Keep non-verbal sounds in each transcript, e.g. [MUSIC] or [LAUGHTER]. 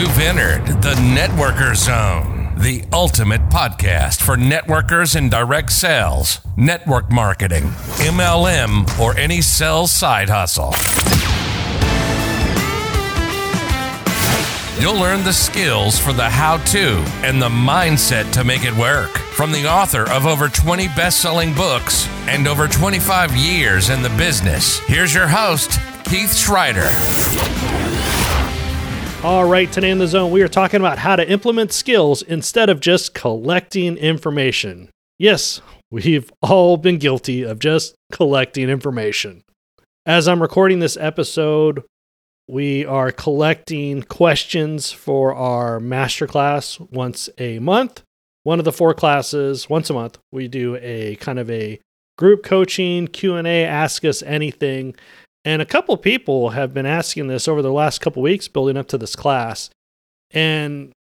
You've entered the Networker Zone, the ultimate podcast for networkers in direct sales, network marketing, MLM, or any sales side hustle. You'll learn the skills for the how to and the mindset to make it work. From the author of over 20 best selling books and over 25 years in the business, here's your host, Keith Schreiter. All right, today in the zone, we are talking about how to implement skills instead of just collecting information. Yes, we've all been guilty of just collecting information. As I'm recording this episode, we are collecting questions for our masterclass once a month. One of the four classes, once a month, we do a kind of a group coaching Q&A, ask us anything. And a couple people have been asking this over the last couple weeks building up to this class. And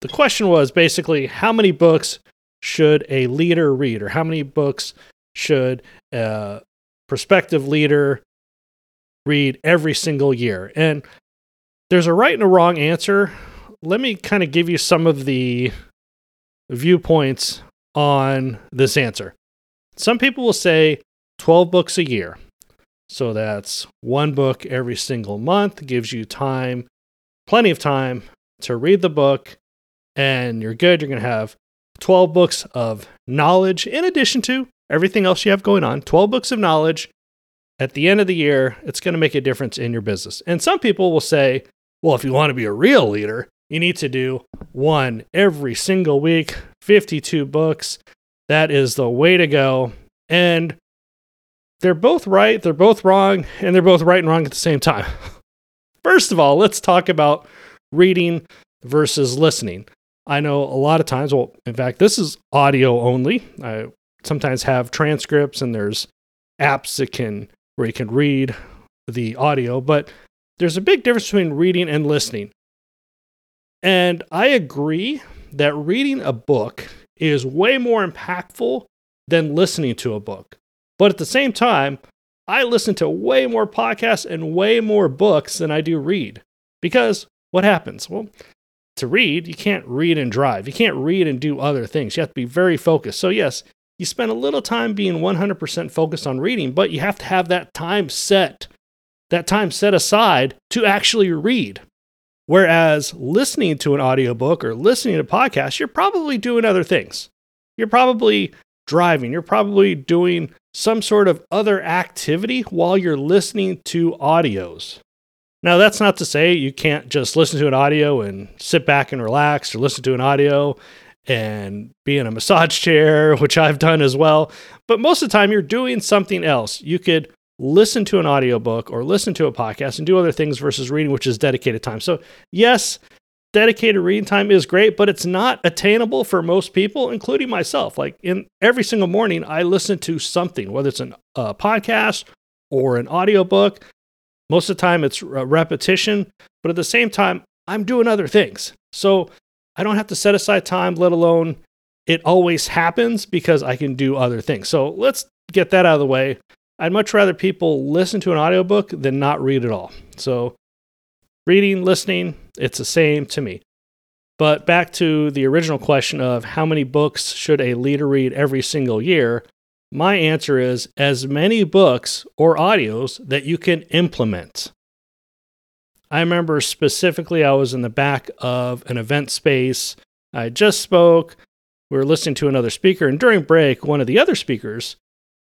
the question was basically how many books should a leader read or how many books should a prospective leader read every single year? And there's a right and a wrong answer. Let me kind of give you some of the viewpoints on this answer. Some people will say 12 books a year. So that's one book every single month, gives you time, plenty of time to read the book, and you're good. You're going to have 12 books of knowledge in addition to everything else you have going on. 12 books of knowledge. At the end of the year, it's going to make a difference in your business. And some people will say, well, if you want to be a real leader, you need to do one every single week, 52 books. That is the way to go. And they're both right, they're both wrong, and they're both right and wrong at the same time. [LAUGHS] First of all, let's talk about reading versus listening. I know a lot of times, well, in fact, this is audio only. I sometimes have transcripts and there's apps that can where you can read the audio, but there's a big difference between reading and listening. And I agree that reading a book is way more impactful than listening to a book. But at the same time, I listen to way more podcasts and way more books than I do read. Because what happens? Well, to read, you can't read and drive. You can't read and do other things. You have to be very focused. So, yes, you spend a little time being 100% focused on reading, but you have to have that time set, that time set aside to actually read. Whereas listening to an audiobook or listening to a podcast, you're probably doing other things. You're probably driving. You're probably doing some sort of other activity while you're listening to audios. Now, that's not to say you can't just listen to an audio and sit back and relax, or listen to an audio and be in a [LAUGHS] massage chair, which I've done as well. But most of the time, you're doing something else. You could listen to an audiobook or listen to a podcast and do other things versus reading, which is dedicated time. So, yes, dedicated reading time is great, but it's not attainable for most people, including myself. Like in every single morning, I listen to something, whether it's a uh, podcast or an audiobook. Most of the time, it's repetition, but at the same time, I'm doing other things. So I don't have to set aside time, let alone it always happens because I can do other things. So let's get that out of the way. I'd much rather people listen to an audiobook than not read at all. So reading, listening, it's the same to me. But back to the original question of how many books should a leader read every single year? My answer is as many books or audios that you can implement. I remember specifically, I was in the back of an event space. I just spoke. We were listening to another speaker, and during break, one of the other speakers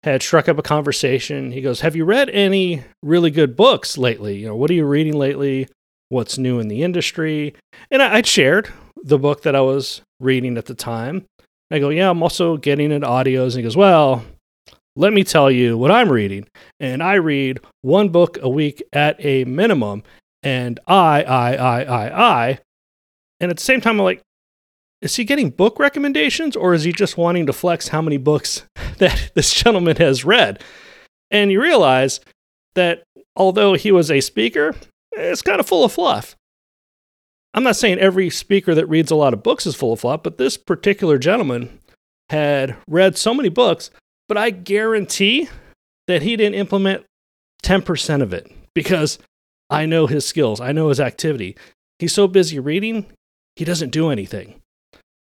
had struck up a conversation. He goes, Have you read any really good books lately? You know, what are you reading lately? What's new in the industry. And I, would shared the book that I was reading at the time. I go, yeah, I'm also getting into audios. And he goes, well, let me tell you what I'm reading. And I read one book a week at a minimum. And I, I, I, I, I. And at the same time, I'm like, is he getting book recommendations or is he just wanting to flex how many books [LAUGHS] that this gentleman has read? And you realize that although he was a speaker, it's kind of full of fluff. I'm not saying every speaker that reads a lot of books is full of fluff, but this particular gentleman had read so many books, but I guarantee that he didn't implement 10% of it because I know his skills, I know his activity. he's so busy reading, he doesn't do anything.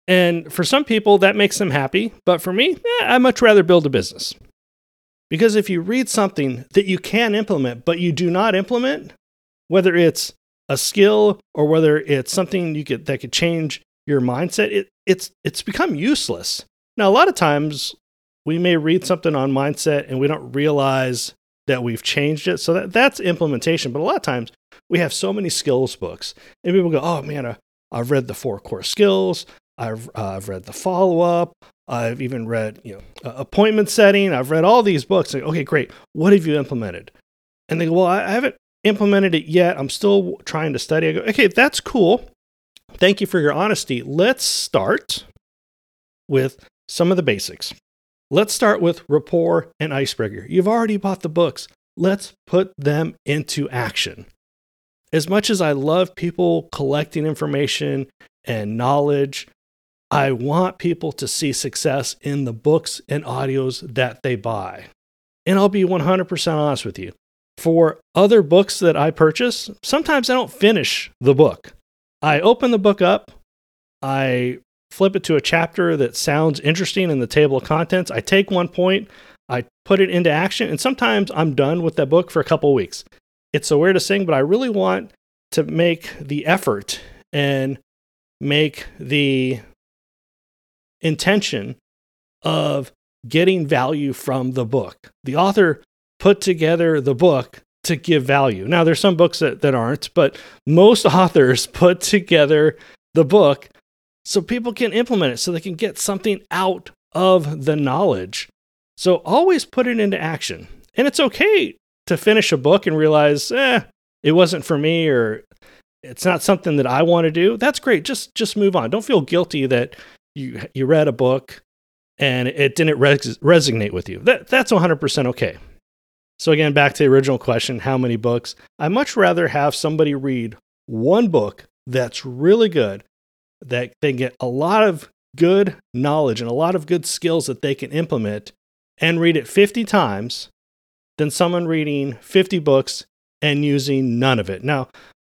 And for some people, that makes them happy. But for me, eh, I'd much rather build a business. Because if you read something that you can implement, but you do not implement, whether it's a skill or whether it's something you could that could change your mindset, it, it's it's become useless. Now, a lot of times we may read something on mindset and we don't realize that we've changed it. So that, that's implementation. But a lot of times we have so many skills books, and people go, "Oh man, I, I've read the four core skills. I've uh, I've read the follow up. I've even read you know uh, appointment setting. I've read all these books. Okay, great. What have you implemented? And they go, "Well, I haven't implemented it yet. I'm still trying to study." I go, "Okay, that's cool. Thank you for your honesty. Let's start with some of the basics." Let's start with rapport and icebreaker. You've already bought the books. Let's put them into action. As much as I love people collecting information and knowledge, I want people to see success in the books and audios that they buy. And I'll be 100% honest with you. For other books that I purchase, sometimes I don't finish the book. I open the book up, I flip it to a chapter that sounds interesting in the table of contents. I take one point, I put it into action, and sometimes I'm done with that book for a couple weeks. It's so weird to sing, but I really want to make the effort and make the intention of getting value from the book. The author put together the book to give value. Now, there's some books that, that aren't, but most [LAUGHS] authors put together the book so people can implement it, so they can get something out of the knowledge. So always put it into action. And it's okay to finish a book and realize, eh, it wasn't for me or it's not something that I want to do. That's great. Just just move on. Don't feel guilty that you you read a book and it didn't res- resonate with you. That that's 100% okay. So again, back to the original question, how many books? I much rather have somebody read one book that's really good that they get a lot of good knowledge and a lot of good skills that they can implement and read it 50 times than someone reading 50 books and using none of it. Now,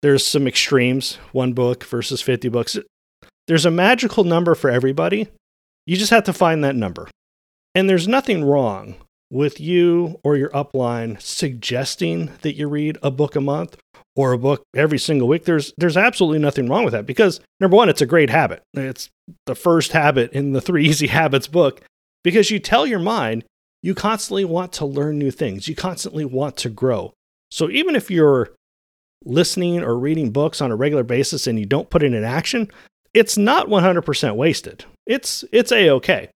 there's some extremes, one book versus 50 books. There's a magical number for everybody. You just have to find that number. And there's nothing wrong with you or your upline suggesting that you read a book a month or a book every single week, there's there's absolutely nothing wrong with that because number one, it's a great habit. It's the first habit in the Three [LAUGHS] Easy Habits book because you tell your mind you constantly want to learn new things. You constantly want to grow. So even if you're listening or reading books on a regular basis and you don't put it in action, it's not 100% wasted. It's it's a okay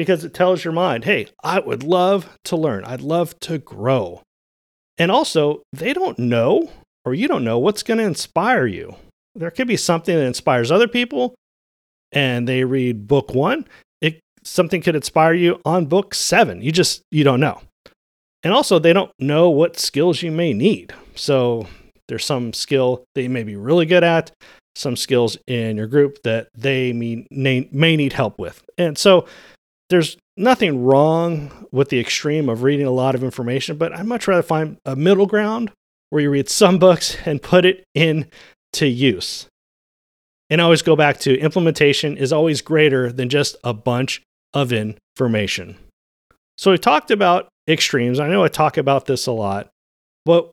because it tells your mind, "Hey, I would love to learn. I'd love to grow." And also, they don't know or you don't know what's going to inspire you. There could be something that inspires other people and they read book 1. It something could inspire you on book 7. You just you don't know. And also they don't know what skills you may need. So there's some skill that you may be really good at, some skills in your group that they may, may need help with. And so there's nothing wrong with the extreme of reading a lot of information, but I'd much rather find a middle ground where you read some books and put it into use. And I always go back to implementation is always greater than just a bunch of information. So we talked about extremes. I know I talk about this a lot, but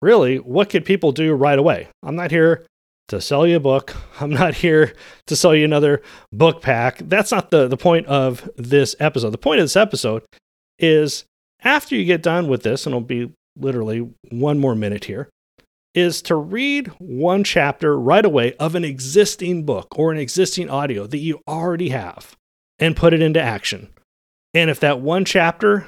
really, what could people do right away? I'm not here to sell you a book. [LAUGHS] I'm not here to sell you another book pack. That's not the, the point of this episode. The point of this episode is after you get done with this, and it'll be literally one more minute here, is to read one chapter right away of an existing book or an existing audio that you already have and put it into action. And if that one chapter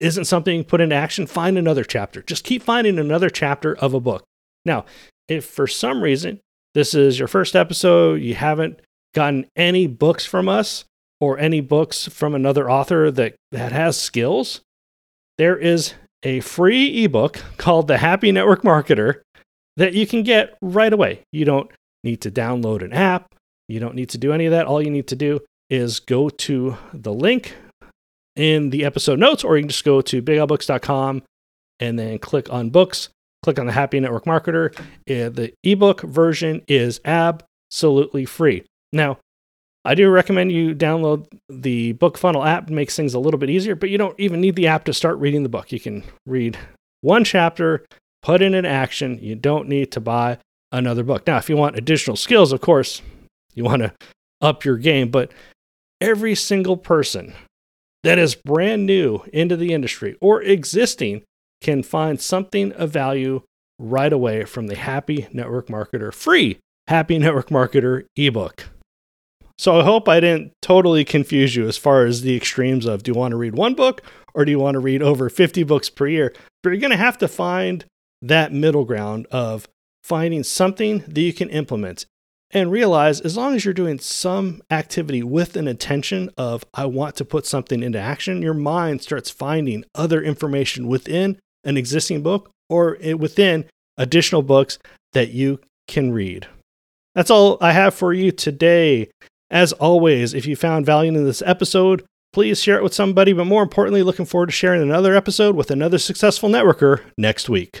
isn't something you put into action, find another chapter. Just keep finding another chapter of a book. Now, if for some reason this is your first episode, you haven't gotten any books from us or any books from another author that, that has skills, there is a free ebook called The Happy Network Marketer that you can get right away. You don't need to download an app, you don't need to do any of that. All you need to do is go to the link in the episode notes, or you can just go to bigalbooks.com and then click on books, click on the Happy Network Marketer. Uh, the ebook version is absolutely free. Now, I do recommend you download the Book Funnel app. It makes things a little bit easier, but you don't even need the app to start reading the book. You can read one chapter, put in an action. You don't need to buy another book. Now, if you want additional skills, of course, you want to up your game, but every single person that is brand new into the industry or existing can find something of value right away from the Happy Network Marketer free Happy Network Marketer ebook. So I hope I didn't totally confuse you as far as the extremes of do you want to read one book or do you want to read over 50 books per year? But you're going to have to find that middle ground of finding something that you can implement and realize as long as you're doing some activity with an intention of I want to put something into action, your mind starts finding other information within an existing book or within additional books that you can read. That's all I have for you today. As always, if you found value in this episode, please share it with somebody. But more importantly, looking forward to sharing another episode with another successful networker next week.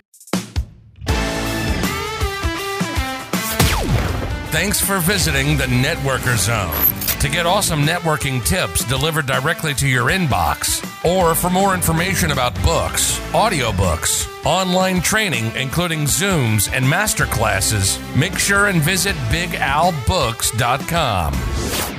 Thanks for visiting the Networker Zone. To get awesome networking tips delivered directly to your inbox, or for more information about books, audiobooks, online training, including Zooms and masterclasses, make sure and visit BigAlBooks.com.